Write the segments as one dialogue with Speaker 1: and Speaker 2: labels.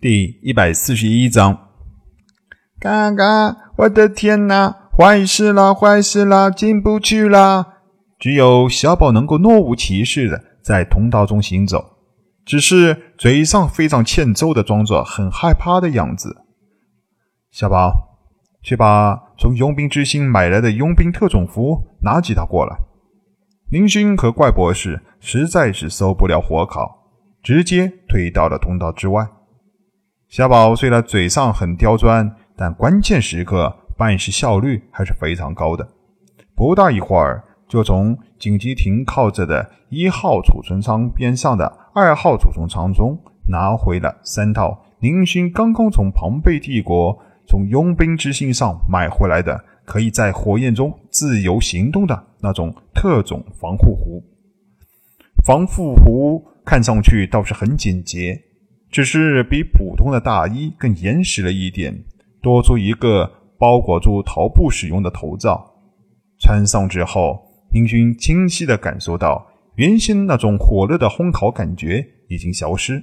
Speaker 1: 第一百四十一章，
Speaker 2: 嘎嘎！我的天哪，坏事了，坏事了，进不去了。
Speaker 1: 只有小宝能够若无其事的在通道中行走，只是嘴上非常欠揍的装作很害怕的样子。小宝，去把从佣兵之星买来的佣兵特种服拿几套过来。林勋和怪博士实在是受不了火烤，直接退到了通道之外。小宝虽然嘴上很刁钻，但关键时刻办事效率还是非常高的。不大一会儿，就从紧急停靠着的一号储存仓边上的二号储存仓中拿回了三套林勋刚刚从庞贝帝国从佣兵之星上买回来的，可以在火焰中自由行动的那种特种防护服。防护服看上去倒是很简洁。只是比普通的大衣更严实了一点，多出一个包裹住头部使用的头罩。穿上之后，英勋清晰地感受到原先那种火热的烘烤感觉已经消失。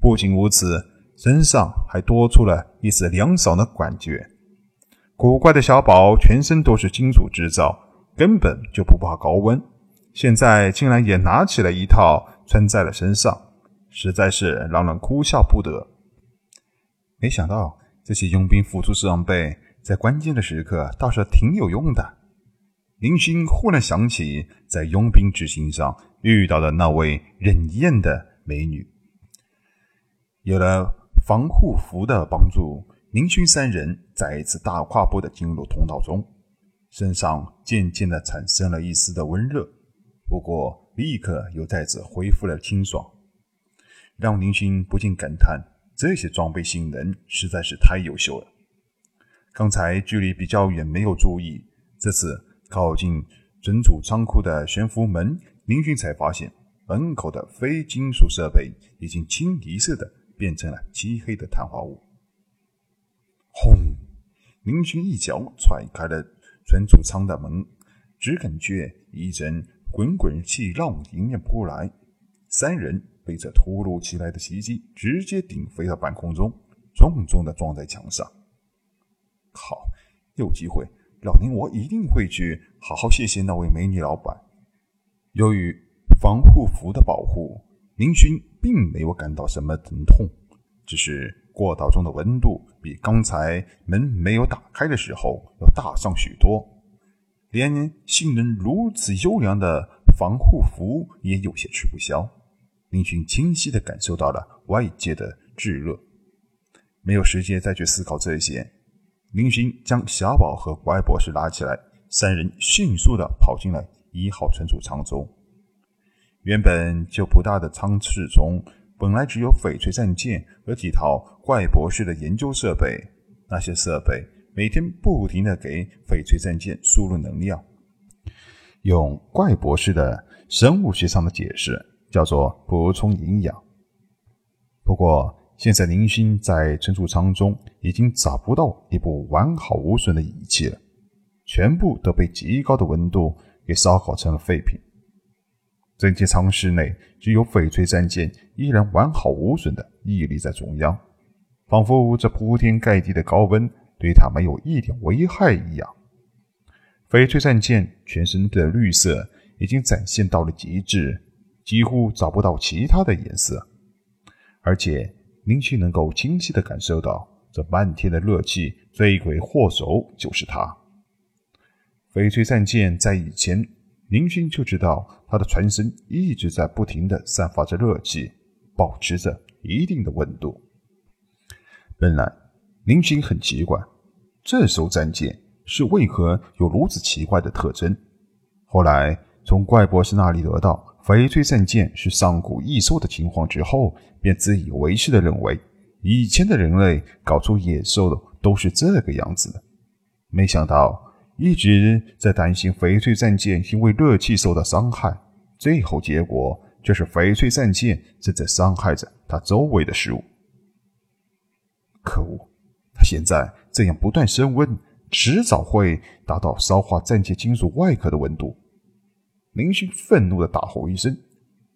Speaker 1: 不仅如此，身上还多出了一丝凉爽的感觉。古怪的小宝全身都是金属制造，根本就不怕高温，现在竟然也拿起了一套穿在了身上。实在是让人哭笑不得。没想到这些佣兵辅助装备在关键的时刻倒是挺有用的。林勋忽然想起在佣兵之行上遇到的那位冷艳的美女。有了防护服的帮助，林勋三人再一次大跨步的进入通道中，身上渐渐的产生了一丝的温热，不过立刻又再次恢复了清爽。让林勋不禁感叹：这些装备性能实在是太优秀了。刚才距离比较远，没有注意，这次靠近存储仓库的悬浮门，林勋才发现门口的非金属设备已经清一色的变成了漆黑的碳化物。轰！林勋一脚踹开了存储仓的门，只感觉一阵滚滚气浪迎面扑来，三人。被这突如其来的袭击直接顶飞到半空中，重重的撞在墙上。靠！有机会，老宁我一定会去好好谢谢那位美女老板。由于防护服的保护，林勋并没有感到什么疼痛，只是过道中的温度比刚才门没有打开的时候要大上许多，连性能如此优良的防护服也有些吃不消。林勋清晰地感受到了外界的炙热，没有时间再去思考这些。林勋将小宝和怪博士拉起来，三人迅速地跑进了一号存储舱中。原本就不大的舱室中，本来只有翡翠战舰和几套怪博士的研究设备。那些设备每天不停地给翡翠战舰输入能量。用怪博士的生物学上的解释。叫做补充营养。不过，现在林勋在存储舱中已经找不到一部完好无损的仪器了，全部都被极高的温度给烧烤成了废品。整间舱室内只有翡翠战舰依然完好无损的屹立在中央，仿佛这铺天盖地的高温对它没有一点危害一样。翡翠战舰全身的绿色已经展现到了极致。几乎找不到其他的颜色，而且林勋能够清晰地感受到，这漫天的热气罪魁祸首就是他。翡翠战舰在以前，林勋就知道他的船身一直在不停地散发着热气，保持着一定的温度。本来林勋很奇怪，这艘战舰是为何有如此奇怪的特征。后来从怪博士那里得到。翡翠战舰是上古异兽的情况之后，便自以为是的认为，以前的人类搞出野兽的都是这个样子的。没想到一直在担心翡翠战舰因为热气受到伤害，最后结果却是翡翠战舰正在伤害着它周围的事物。可恶！它现在这样不断升温，迟早会达到烧化战舰金属外壳的温度。林勋愤怒的大吼一声，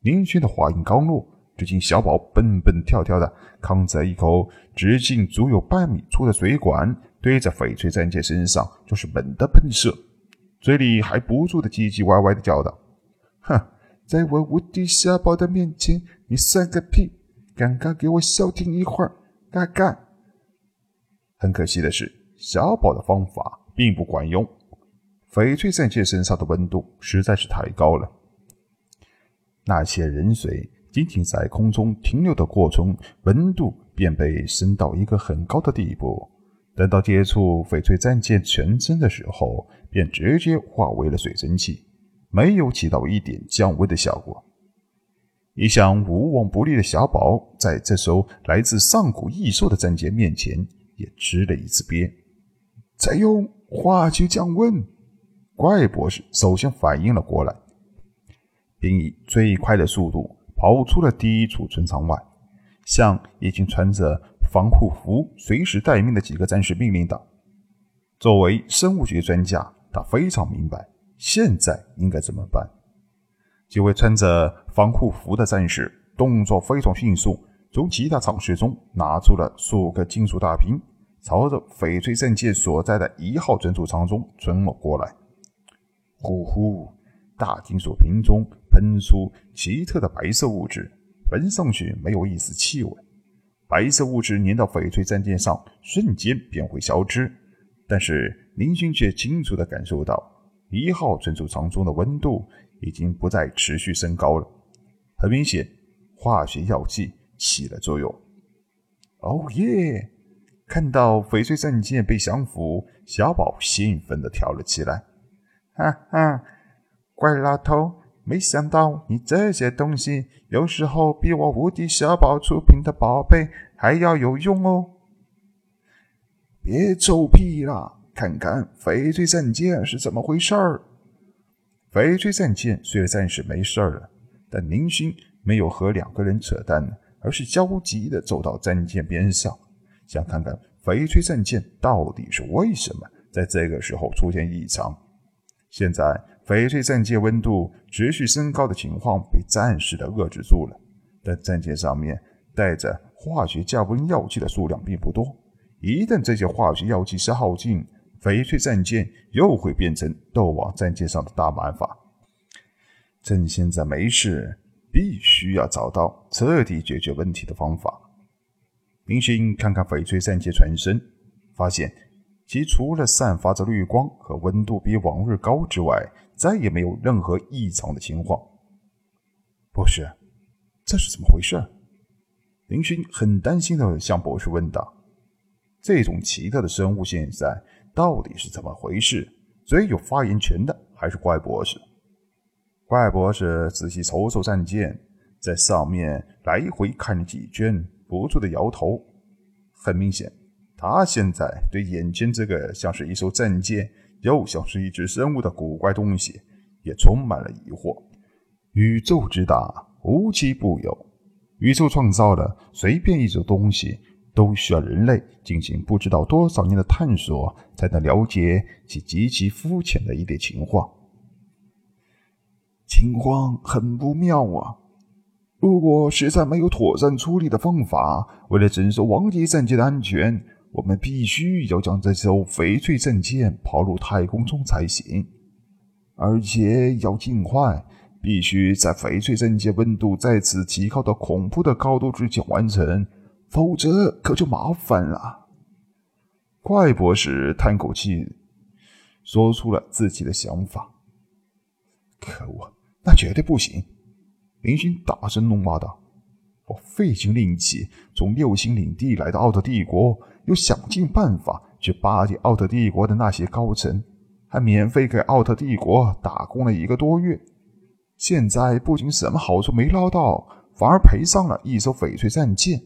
Speaker 1: 林勋的话音刚落，只见小宝蹦蹦跳跳的扛着一口直径足有半米粗的水管，对着翡翠战舰身上就是猛地喷射，嘴里还不住的唧唧歪歪的叫道：“
Speaker 2: 哼，在我无敌小宝的面前，你算个屁！刚刚给我消停一会儿，嘎嘎！”
Speaker 1: 很可惜的是，小宝的方法并不管用。翡翠战舰身上的温度实在是太高了，那些人水仅仅在空中停留的过程，温度便被升到一个很高的地步。等到接触翡翠战舰全身的时候，便直接化为了水蒸气，没有起到一点降温的效果。一向无往不利的小宝，在这艘来自上古异兽的战舰面前。也吃了一次鳖。
Speaker 2: 再用化学降温，
Speaker 1: 怪博士首先反应了过来，并以最快的速度跑出了第一储存舱外，向已经穿着防护服、随时待命的几个战士命令道：“作为生物学专家，他非常明白现在应该怎么办。”几位穿着防护服的战士动作非常迅速。从其他舱室中拿出了数个金属大瓶，朝着翡翠战舰所在的一号存储舱中冲了过来。呼呼！大金属瓶中喷出奇特的白色物质，闻上去没有一丝气味。白色物质粘到翡翠战舰上，瞬间便会消失。但是林勋却清楚地感受到，一号存储舱中的温度已经不再持续升高了。很明显，化学药剂。起了作用。
Speaker 2: 哦耶！看到翡翠战舰被降服，小宝兴奋地跳了起来。哈哈，怪老头，没想到你这些东西有时候比我无敌小宝出品的宝贝还要有用哦！别臭屁了，看看翡翠战舰是怎么回事儿。
Speaker 1: 翡翠战舰虽然暂时没事儿了，但林勋没有和两个人扯淡。而是焦急地走到战舰边上，想看看翡翠战舰到底是为什么在这个时候出现异常。现在翡翠战舰温度持续升高的情况被暂时的遏制住了，但战舰上面带着化学降温药剂的数量并不多。一旦这些化学药剂消耗尽，翡翠战舰又会变成斗王战舰上的大玩法。趁现在没事。必须要找到彻底解决问题的方法。明星看看翡翠战舰船身，发现其除了散发着绿光和温度比往日高之外，再也没有任何异常的情况。博士，这是怎么回事？林勋很担心的向博士问道：“这种奇特的生物现在到底是怎么回事？最有发言权的还是怪博士。”怪博士仔细瞅瞅战舰，在上面来回看了几圈，不住的摇头。很明显，他现在对眼前这个像是一艘战舰，又像是一只生物的古怪东西，也充满了疑惑。宇宙之大，无奇不有。宇宙创造的随便一种东西，都需要人类进行不知道多少年的探索，才能了解其极其肤浅的一点情况。
Speaker 2: 情况很不妙啊！如果实在没有妥善处理的方法，为了整艘王级战舰的安全，我们必须要将这艘翡翠战舰抛入太空中才行，而且要尽快，必须在翡翠战舰温度再次提高到恐怖的高度之前完成，否则可就麻烦了。
Speaker 1: 怪博士叹口气，说出了自己的想法。可恶！那绝对不行！林勋大声怒骂道：“我费尽力气从六星领地来到奥特帝国，又想尽办法去巴结奥特帝国的那些高层，还免费给奥特帝国打工了一个多月。现在不仅什么好处没捞到，反而赔上了一艘翡翠战舰。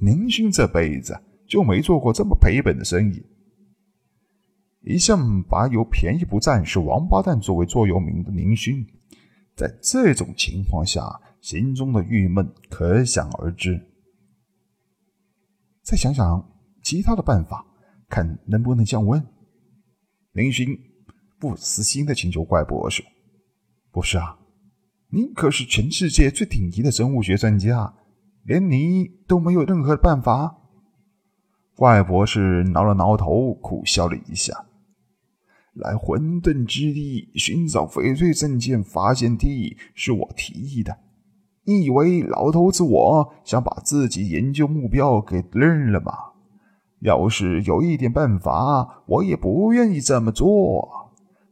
Speaker 1: 林勋这辈子就没做过这么赔本的生意。一向把有便宜不占是王八蛋作为座右铭的林勋。”在这种情况下，心中的郁闷可想而知。再想想其他的办法，看能不能降温。林勋不死心的请求怪博士：“博士啊，
Speaker 2: 您可是全世界最顶级的生物学专家，连你都没有任何办法？怪博士挠了挠头，苦笑了一下。来混沌之地寻找翡翠证件发现地是我提议的。你以为老头子我想把自己研究目标给扔了吗？要是有一点办法，我也不愿意这么做。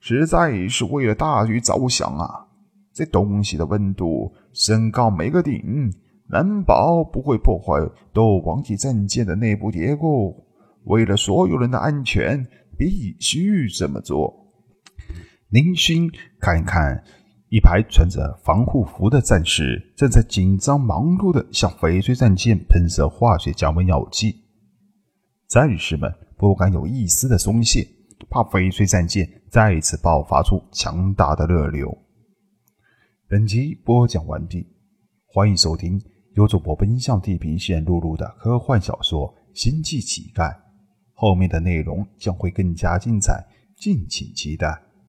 Speaker 2: 实在是为了大局着想啊！这东西的温度升高没个顶，难保不会破坏斗王级战舰的内部结构。为了所有人的安全，必须这么做。
Speaker 1: 林勋看一看。一排穿着防护服的战士正在紧张忙碌地向翡翠战舰喷射化学降温药剂，战士们不敢有一丝的松懈，怕翡翠战舰再次爆发出强大的热流。本集播讲完毕，欢迎收听由主播奔向地平线录入的科幻小说《星际乞丐》，后面的内容将会更加精彩，敬请期待。